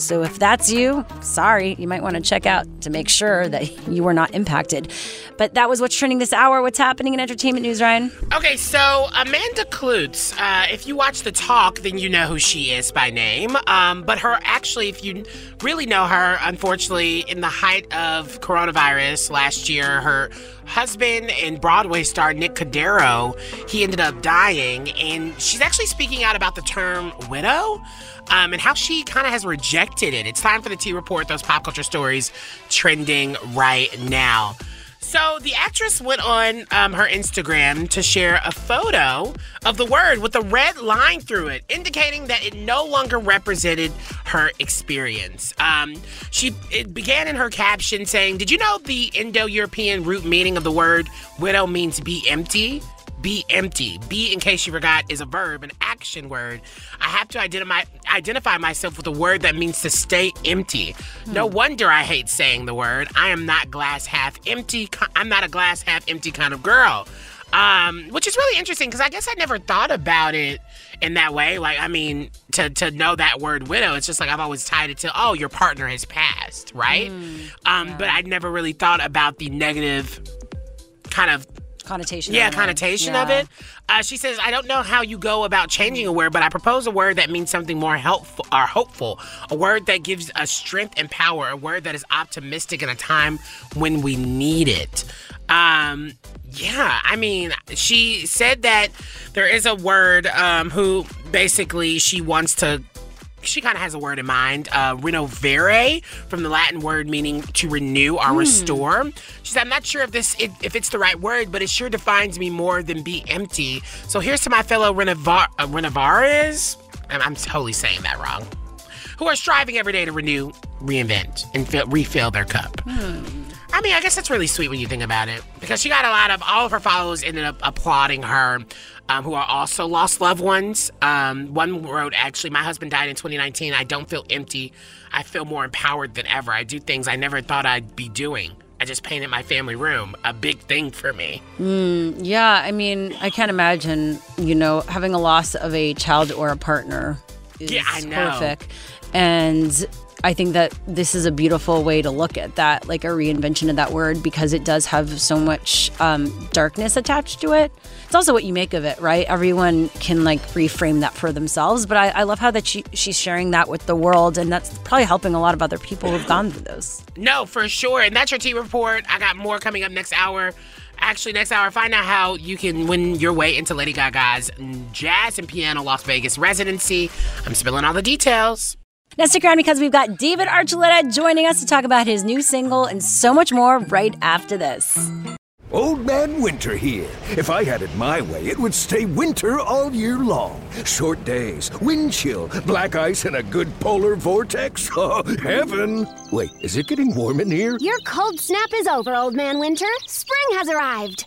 So if that's you, sorry, you might want to check out to make sure that you were not impacted. But that was what's trending this hour. What's happening in entertainment news, Ryan? Okay, so Amanda Kloots, uh, if you watch The Talk, then you know who she is by name. Um, but her, actually, if you really know her, unfortunately, in the height of coronavirus last year, her husband and Broadway star Nick Cordero, he ended up dying. And she's actually speaking out about the term widow um, and how she kind of has rejected it. It's time for the T Report, those pop culture stories trending right now. So the actress went on um, her Instagram to share a photo of the word with a red line through it, indicating that it no longer represented her experience. Um, she it began in her caption saying, "Did you know the Indo-European root meaning of the word widow means be empty?" Be empty. Be, in case you forgot, is a verb, an action word. I have to identify identify myself with a word that means to stay empty. No wonder I hate saying the word. I am not glass half empty. I'm not a glass half empty kind of girl. Um, which is really interesting because I guess I never thought about it in that way. Like, I mean, to to know that word widow, it's just like I've always tied it to oh, your partner has passed, right? um, but I never really thought about the negative kind of Connotation. yeah, of connotation Yeah. of it. Uh, she says, I don't know how you go about changing a word, but I propose a word that means something more helpful or hopeful, a word that gives us strength and power, a word that is optimistic in a time when we need it. Um, yeah, I mean, she said that there is a word um, who basically she wants to she kind of has a word in mind, uh, renovare, from the Latin word meaning to renew or Hmm. restore. She said, I'm not sure if this it, if it's the right word, but it sure defines me more than be empty. So here's to my fellow renovar uh, renovares. I'm, I'm totally saying that wrong. Who are striving every day to renew, reinvent, and fill, refill their cup. I mean, I guess that's really sweet when you think about it because she got a lot of all of her followers ended up applauding her, um, who are also lost loved ones. Um, one wrote, "Actually, my husband died in 2019. I don't feel empty. I feel more empowered than ever. I do things I never thought I'd be doing. I just painted my family room. A big thing for me." Mm, yeah, I mean, I can't imagine, you know, having a loss of a child or a partner is Yeah, I know. horrific. And I think that this is a beautiful way to look at that, like a reinvention of that word, because it does have so much um, darkness attached to it. It's also what you make of it, right? Everyone can like reframe that for themselves. But I, I love how that she, she's sharing that with the world, and that's probably helping a lot of other people who've gone through those. No, for sure. And that's your T report. I got more coming up next hour. Actually, next hour, find out how you can win your way into Lady Gaga's Jazz and Piano Las Vegas residency. I'm spilling all the details. Now stick around because we've got David Archuleta joining us to talk about his new single and so much more right after this. Old Man Winter here. If I had it my way, it would stay winter all year long. Short days, wind chill, black ice, and a good polar vortex. *laughs* Oh, heaven! Wait, is it getting warm in here? Your cold snap is over, Old Man Winter. Spring has arrived.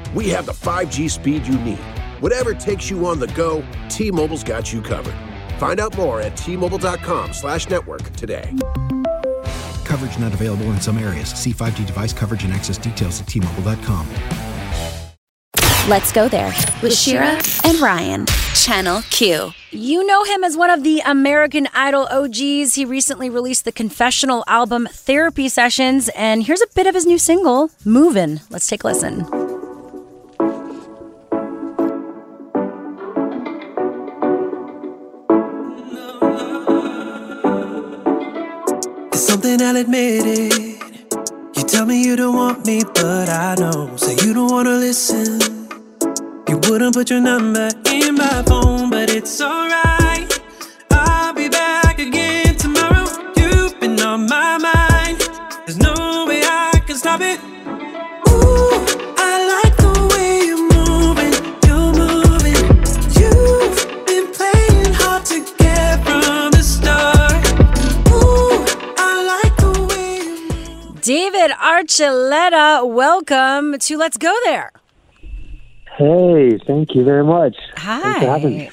we have the 5G speed you need. Whatever takes you on the go, T-Mobile's got you covered. Find out more at T-Mobile.com slash network today. Coverage not available in some areas. See 5G device coverage and access details at T-Mobile.com. Let's go there with Shira and Ryan, Channel Q. You know him as one of the American Idol OGs. He recently released the confessional album Therapy Sessions, and here's a bit of his new single, Movin'. Let's take a listen. Something I'll admit it. You tell me you don't want me, but I know. Say you don't wanna listen. You wouldn't put your number in my phone, but it's alright. David Archuleta, welcome to Let's Go There. Hey, thank you very much. Hi. Thanks for having me.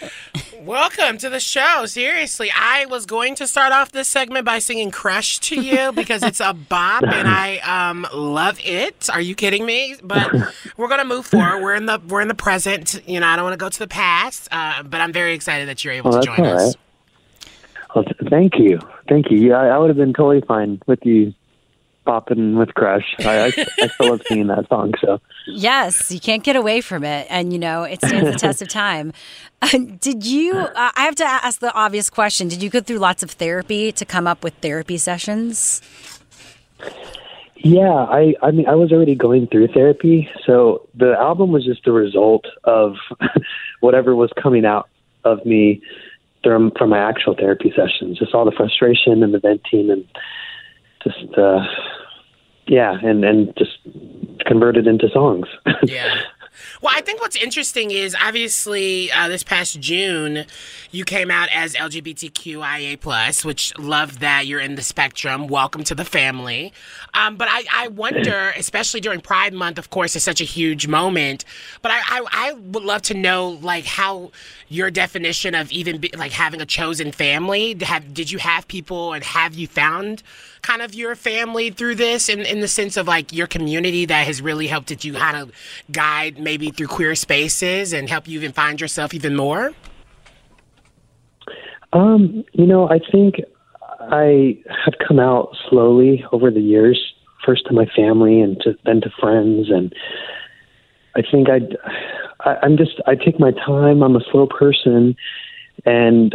Welcome to the show. Seriously, I was going to start off this segment by singing "Crush" to you *laughs* because it's a bop and I um, love it. Are you kidding me? But *laughs* we're gonna move forward. We're in the we're in the present. You know, I don't want to go to the past, uh, but I'm very excited that you're able Well, to join all us. right. Well, th- thank you. Thank you. Yeah, I, I would have been totally fine with you bopping with Crush. I, I, I still love singing that song, so. Yes, you can't get away from it, and you know it stands the *laughs* test of time. Did you? Uh, I have to ask the obvious question. Did you go through lots of therapy to come up with therapy sessions? Yeah, I I mean I was already going through therapy, so the album was just the result of *laughs* whatever was coming out of me from from my actual therapy sessions. Just all the frustration and the venting and just uh yeah, and and just converted into songs. *laughs* Yeah. Well, I think what's interesting is obviously uh, this past June, you came out as LGBTQIA plus, which love that you're in the spectrum. Welcome to the family. Um, but I, I wonder, *laughs* especially during Pride Month, of course, it's such a huge moment. But I, I, I would love to know, like, how your definition of even be, like having a chosen family. Have did you have people, and have you found kind of your family through this, in in the sense of like your community that has really helped you kind of guide maybe through queer spaces and help you even find yourself even more? Um, you know, I think I have come out slowly over the years, first to my family and to, then to friends. And I think I'd, I, I'm just, I take my time. I'm a slow person. And,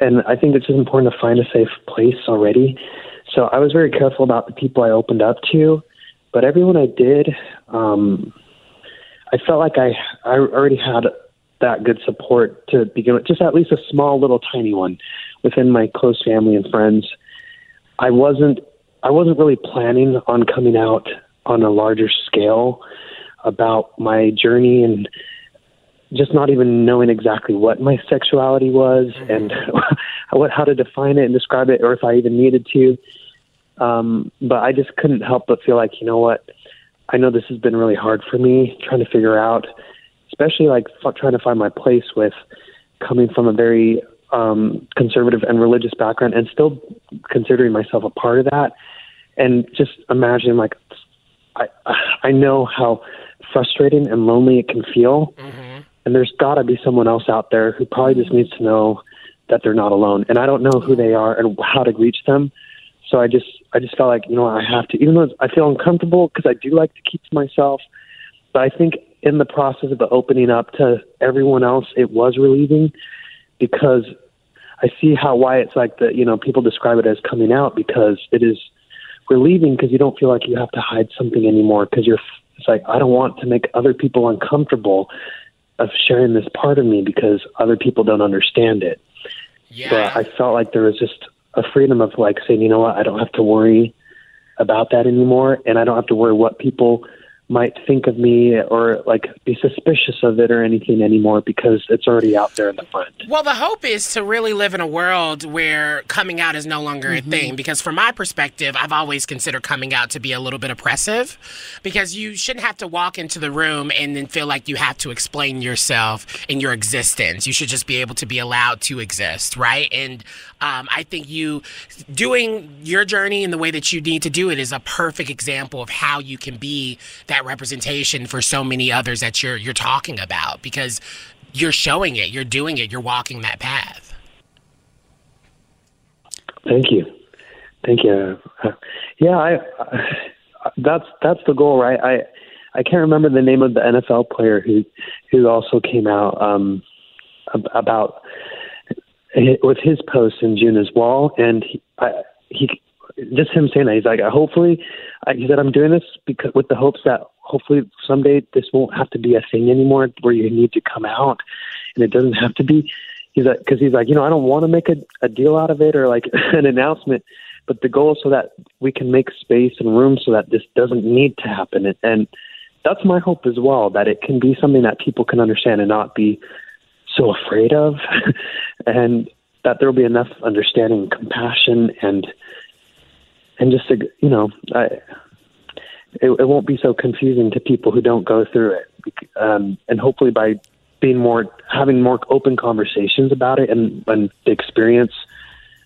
and I think it's just important to find a safe place already. So I was very careful about the people I opened up to, but everyone I did, um, I felt like I, I already had that good support to begin with, just at least a small little tiny one within my close family and friends. I wasn't I wasn't really planning on coming out on a larger scale about my journey and just not even knowing exactly what my sexuality was and *laughs* what how to define it and describe it or if I even needed to. Um, but I just couldn't help but feel like, you know what, I know this has been really hard for me trying to figure out, especially like f- trying to find my place with coming from a very um, conservative and religious background and still considering myself a part of that. And just imagine like, I, I know how frustrating and lonely it can feel. And there's got to be someone else out there who probably just needs to know that they're not alone. And I don't know who they are and how to reach them. So I just, I just felt like, you know, I have to, even though I feel uncomfortable because I do like to keep to myself. But I think in the process of the opening up to everyone else, it was relieving because I see how why it's like that. you know, people describe it as coming out because it is relieving because you don't feel like you have to hide something anymore because you're, it's like, I don't want to make other people uncomfortable of sharing this part of me because other people don't understand it. Yeah. But I felt like there was just a freedom of like saying, you know what, I don't have to worry about that anymore, and I don't have to worry what people might think of me or like be suspicious of it or anything anymore because it's already out there in the front. Well, the hope is to really live in a world where coming out is no longer Mm-hmm. a thing. Because from my perspective, I've always considered coming out to be a little bit oppressive. Because you shouldn't have to walk into the room and then feel like you have to explain yourself and your existence. You should just be able to be allowed to exist, right? And um, I think you doing your journey in the way that you need to do it is a perfect example of how you can be that representation for so many others that you're you're talking about because you're showing it, you're doing it, you're walking that path. Thank you, thank you. Uh, yeah, I, uh, that's that's the goal, right? I I can't remember the name of the NFL player who who also came out um, about with his post in June as well, and he, I, he just him saying that. He's like, hopefully, he said, I'm doing this because with the hopes that hopefully someday this won't have to be a thing anymore where you need to come out, and it doesn't have to be. He's like, because he's like, you know, I don't want to make a, a deal out of it or like *laughs* an announcement, but the goal is so that we can make space and room so that this doesn't need to happen, and, and that's my hope as well that it can be something that people can understand and not be so afraid of, *laughs* and that there will be enough understanding, and compassion, and and just to, you know, I, it, it won't be so confusing to people who don't go through it, um, and hopefully by being more having more open conversations about it, and, and the experience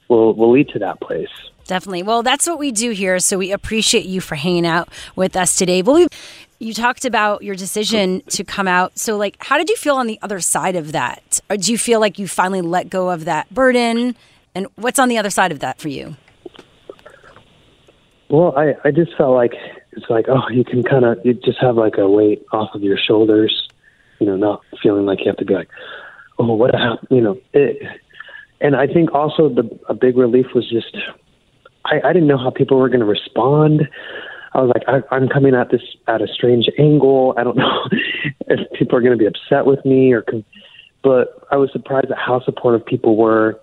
will will lead to that place. Definitely. Well, that's what we do here. So we appreciate you for hanging out with us today. But we, you talked about your decision to come out. So, like, how did you feel on the other side of that? Or do you feel like you finally let go of that burden? And what's on the other side of that for you? Well, I, I just felt like it's like, oh, you can kind of, you just have like a weight off of your shoulders, you know, not feeling like you have to be like, oh, what happened, you know. It, and I think also the a big relief was just, I, I didn't know how people were going to respond. I was like, I, I'm coming at this at a strange angle. I don't *laughs* know if people are going to be upset with me or, con- but I was surprised at how supportive people were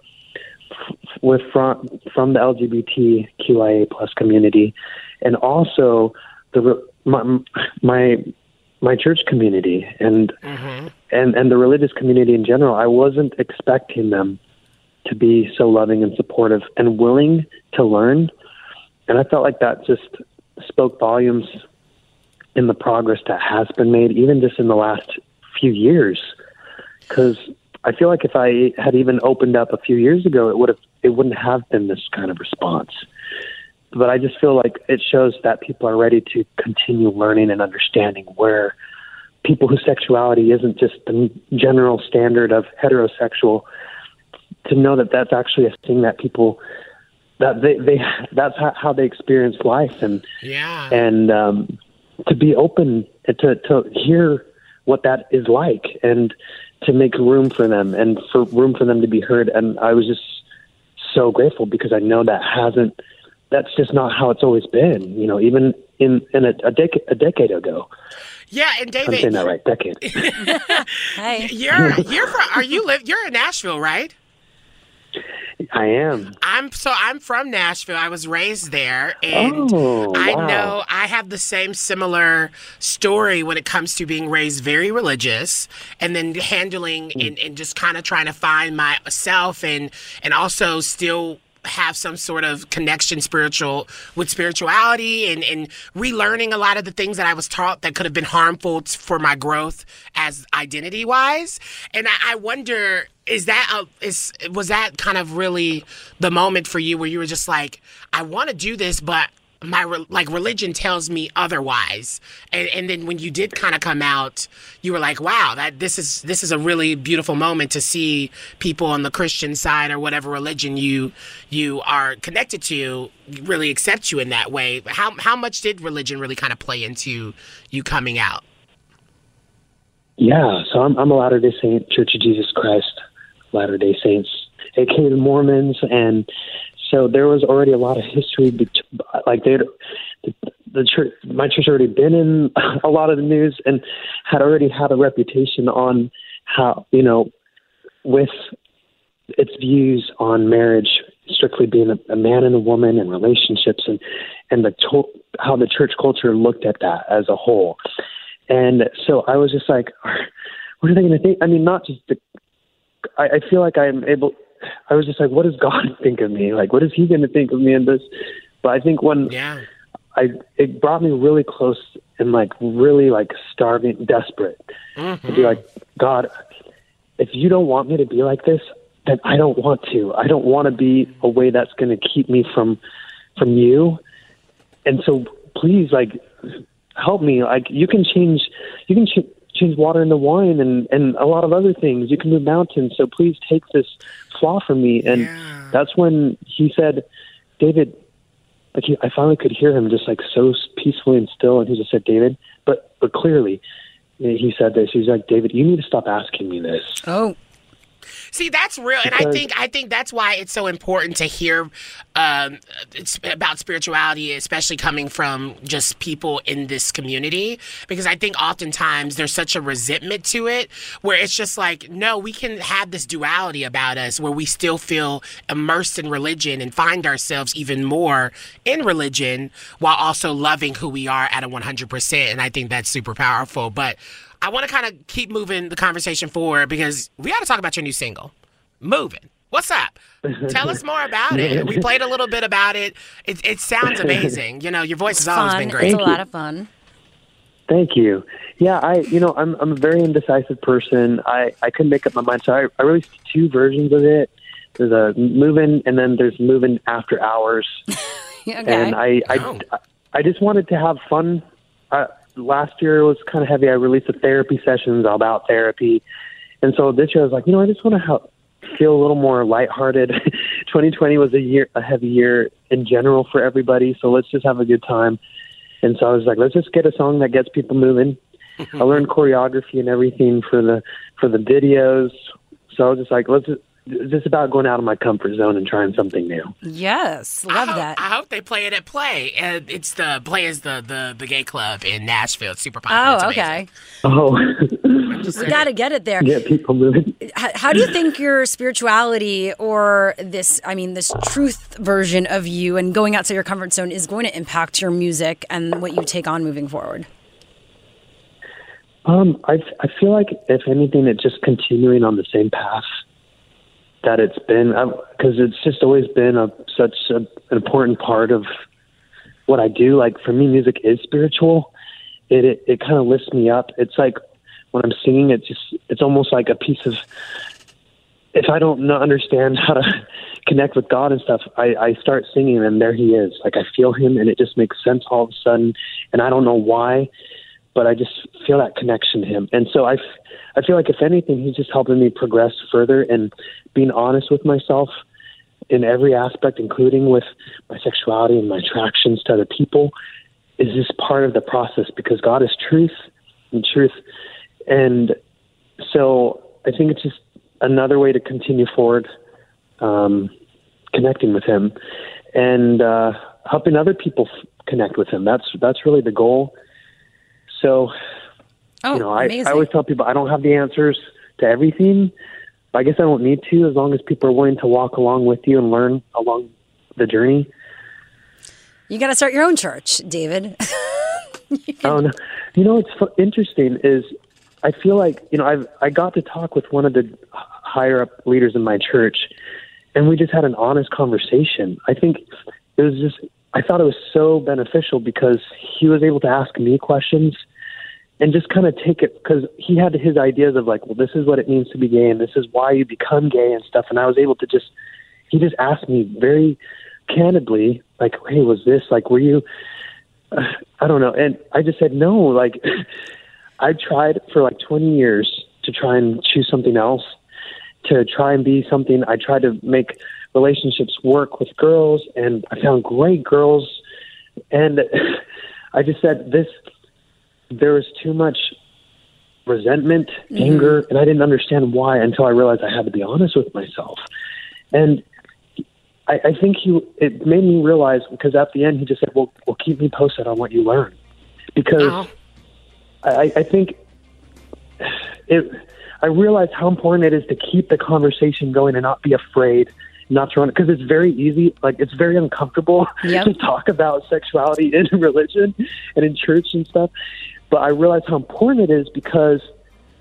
with from from the LGBTQIA plus community, and also the my my my church community and mm-hmm. and and the religious community in general. I wasn't expecting them to be so loving and supportive and willing to learn, and I felt like that just spoke volumes in the progress that has been made, even just in the last few years, because I feel like if I had even opened up a few years ago, it would have it wouldn't have been this kind of response. But I just feel like it shows that people are ready to continue learning and understanding where people whose sexuality isn't just the general standard of heterosexual to know that that's actually a thing that people that they they that's how, how they experience life and yeah and um to be open to to hear what that is like and to make room for them and for room for them to be heard. And I was just so grateful because I know that hasn't, that's just not how it's always been, you know, even in, in a, a decade, a decade ago. Yeah, and David, I'm saying that right, decade. *laughs* *laughs* you're you're from are you live you're in Nashville, right? I am. I'm so I'm from Nashville. I was raised there, and Oh, I wow. know I have the same similar story when it comes to being raised very religious, and then handling Hmm. and, and just kind of trying to find myself, and and also still have some sort of connection spiritual with spirituality and, and relearning a lot of the things that I was taught that could have been harmful for my growth as identity wise. And I, I wonder, is that a, is was that kind of really the moment for you where you were just like, I want to do this, but my like religion tells me otherwise. And and then when you did kind of come out you were like wow that this is this is a really beautiful moment to see people on the christian side or whatever religion you you are connected to really accept you in that way. How how much did religion really kind of play into you coming out? Yeah, so I'm, I'm a Latter Day Saint, Church of Jesus Christ, Latter Day Saints, aka the Mormons, and so there was already a lot of history. Like they, the, the church, my church already been in *laughs* a lot of the news and had already had a reputation on how you know with its views on marriage strictly being a, a man and a woman and relationships and and the to- how the church culture looked at that as a whole. And so I was just like, *laughs* what are they going to think? I mean, not just the. I, I feel like I'm able. I was just like, what does God *laughs* think of me? Like, what is He going to think of me in this? But I think when yeah. I it brought me really close and like really like starving, desperate to be mm-hmm. like, God, if you don't want me to be like this, then I don't want to. I don't want to be a way that's going to keep me from from you. And so please, like, help me. Like, you can change, you can ch- change water into wine and and a lot of other things. You can move mountains. So please take this flaw from me. And that's when he said, David, like he, I finally could hear him just like so peacefully and still, and he just said, David, but but clearly, he said this. He's like, David, you need to stop asking me this. Oh. See, that's real, and I think I think that's why it's so important to hear um, it's about spirituality, especially coming from just people in this community, because I think oftentimes there's such a resentment to it, where it's just like, no, we can have this duality about us, where we still feel immersed in religion and find ourselves even more in religion, while also loving who we are at a 100%, and I think that's super powerful, but. I want to kind of keep moving the conversation forward because we got to talk about your new single, Moving. What's up? Tell us more about it. We *laughs* played a little bit about it. It, it sounds *laughs* amazing. You know, your voice has always Fun. been great. It's a lot of fun. Thank you. Yeah, I you know I'm I'm a very indecisive person. I I couldn't make up my mind, so I, I released two versions of it. There's a moving, and then there's moving after hours. *laughs* And I I, I just wanted to have fun. Uh, last year was kind of heavy. I released a therapy sessions all about therapy, and so this year I was like, you know, I just want to help feel a little more lighthearted. *laughs* 2020 was a year, a heavy year in general for everybody. So let's just have a good time. And so I was like, let's just get a song that gets people moving. *laughs* I learned choreography and everything for the for the videos. So I was just like, let's just, just about going out of my comfort zone and trying something new. Yes, I love hope, that. I hope they play it at Play. Uh, it's the Play is the, the the gay club in Nashville. It's super popular. Oh, amazing. okay. Oh, We got to get it there. *laughs* get people moving. How, how do you think your spirituality or this, I mean, this truth version of you and going outside your comfort zone is going to impact your music and what you take on moving forward? Um, I I feel like if anything, it's just continuing on the same path that it's been uh, because it's just always been a such a, an important part of what I do. Like for me, music is spiritual. It it, it kind of lifts me up. It's like when I'm singing, it's just it's almost like a piece of. If I don't know, understand how to *laughs* connect with God and stuff, I, I start singing and there He is. Like I feel Him and it just makes sense all of a sudden, and I don't know why but I just feel that connection to him. And so I, I feel like if anything, he's just helping me progress further and being honest with myself in every aspect, including with my sexuality and my attractions to other people, is just part of the process because God is truth and truth. And so I think it's just another way to continue forward, um, connecting with him and uh, helping other people f- connect with him. That's that's really the goal. So, Oh, you know, I, amazing. I always tell people I don't have the answers to everything. But I guess I don't need to as long as people are willing to walk along with you and learn along the journey. You got to start your own church, David. *laughs* Oh no! You know what's interesting is I feel like you know I've I got to talk with one of the higher up leaders in my church, and we just had an honest conversation. I think it was just I thought it was so beneficial because he was able to ask me questions and just kind of take it because he had his ideas of like, well, this is what it means to be gay, and this is why you become gay and stuff. And I was able to just he just asked me very candidly, like, hey, was this like, were you? *sighs* I don't know. And I just said no. Like, *laughs* I tried for like 20 years to try and choose something else, to try and be something. I tried to make relationships work with girls, and I found great girls. And *laughs* I just said this. There was too much resentment, Mhm. anger, and I didn't understand why until I realized I had to be honest with myself. And I, I think he it made me realize because at the end he just said, "Well, well, keep me posted on what you learn," because I, I think it. I realized how important it is to keep the conversation going and not be afraid not to run it because it's very easy. Like it's very uncomfortable Yep. *laughs* to talk about sexuality in *laughs* religion and in church and stuff. But I realize how important it is because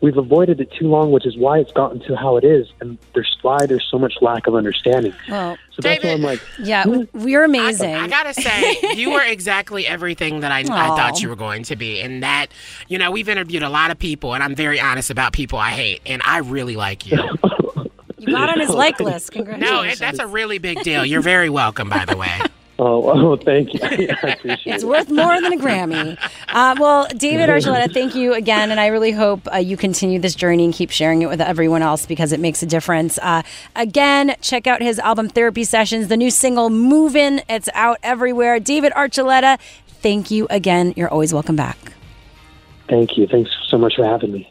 we've avoided it too long, which is why it's gotten to how it is, and there's why there's so much lack of understanding. Well, So that's why I'm like, yeah, we're amazing. I gotta say, you were *laughs* exactly everything that I, I thought you were going to be. And that, you know, we've interviewed a lot of people, and I'm very honest about people I hate, and I really like you. *laughs* you got on his like list. no, Congratulations. it, that's a really big deal. You're very welcome, by the way. *laughs* oh, *laughs* oh, thank you. *laughs* I appreciate It's it. worth more than a Grammy. Uh, well, David Archuleta, thank you again, and I really hope uh, you continue this journey and keep sharing it with everyone else because it makes a difference. Uh, again, check out his album Therapy Sessions, the new single "Movin'." It's out everywhere. David Archuleta, thank you again. You're always welcome back. Thank you. Thanks so much for having me.